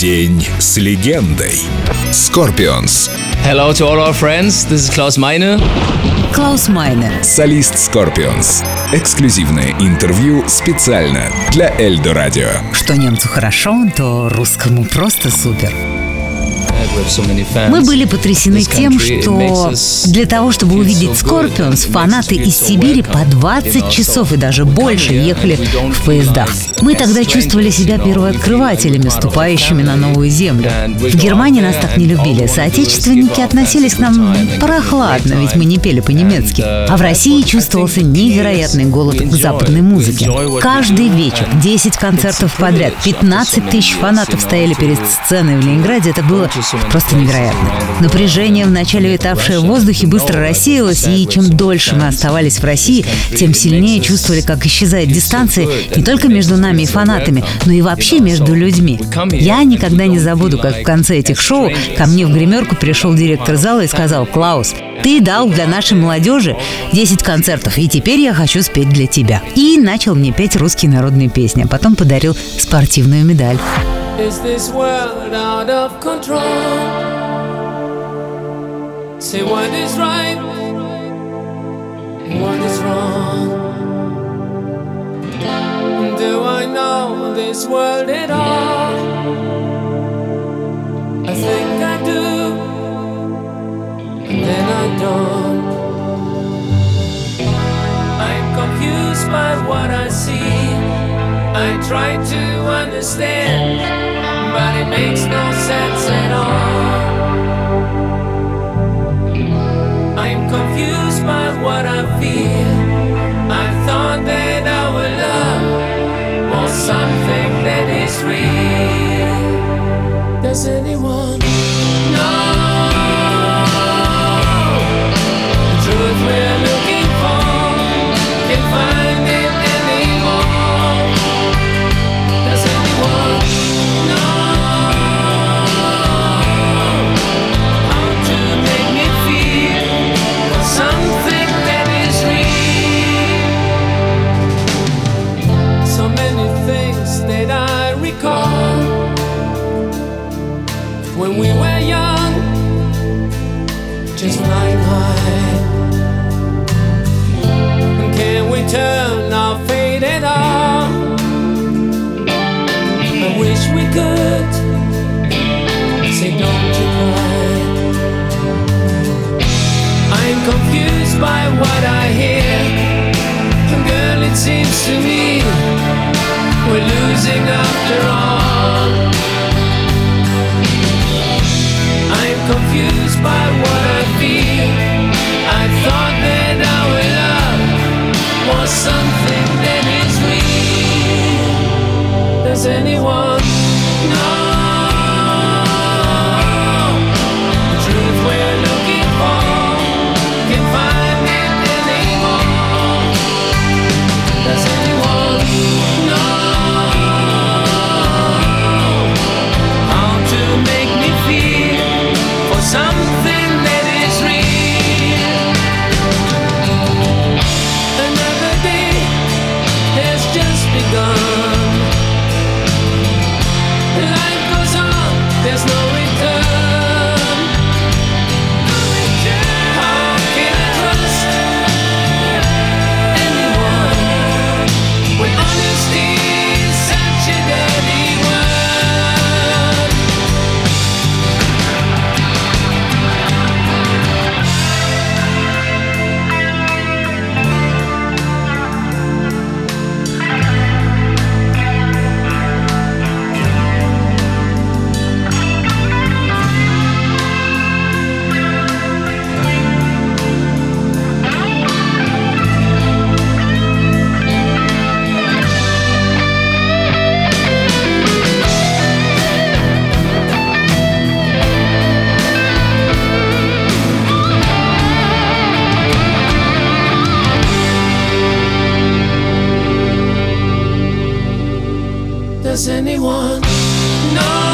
День с легендой. Scorpions. Hello to all our friends. This is Klaus Meine. Клаус Майне. Солист Scorpions. Эксклюзивное интервью специально для Эльдо Радио. Что немцу хорошо, то русскому просто супер. Мы были потрясены тем, что для того, чтобы увидеть it фанаты из Сибири по 20 you know, часов и даже больше ехали в поездах. Мы тогда чувствовали себя первооткрывателями, ступающими на новую землю. В Германии нас так не любили. Соотечественники относились к нам прохладно, ведь мы не пели по-немецки. Uh, А в России чувствовался невероятный голод к западной музыке. Каждый вечер, and 10 концертов подряд, privilege 15 after so тысяч фанатов стояли перед сценой в Ленинграде. Это было просто невероятно. Напряжение, вначале витавшее в воздухе, быстро рассеялось, и чем дольше мы оставались в России, тем сильнее чувствовали, как исчезает дистанция не только между нами и фанатами, но и вообще между людьми. Я никогда не забуду, как в конце этих шоу ко мне в гримерку пришел директор зала и сказал, «Клаус, ты дал для нашей молодежи 10 концертов, и теперь я хочу спеть для тебя». И начал мне петь русские народные песни, а потом подарил спортивную медаль. Is this world out of control? Say what is right, what is wrong. Do I know this world at all? Try to understand, but it makes no sense at all. When we were young, just flying high. Can we turn our fate at? I wish we could. Say, don't you cry. I'm confused by what I hear. Confused by what I feel. I thought that our love was something that is real. Does anyone know Does anyone know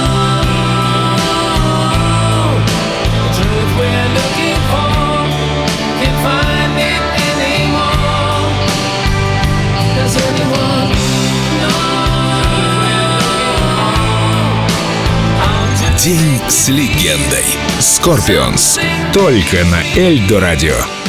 День с легендой. Скорпионс. Только на Эльдо радио.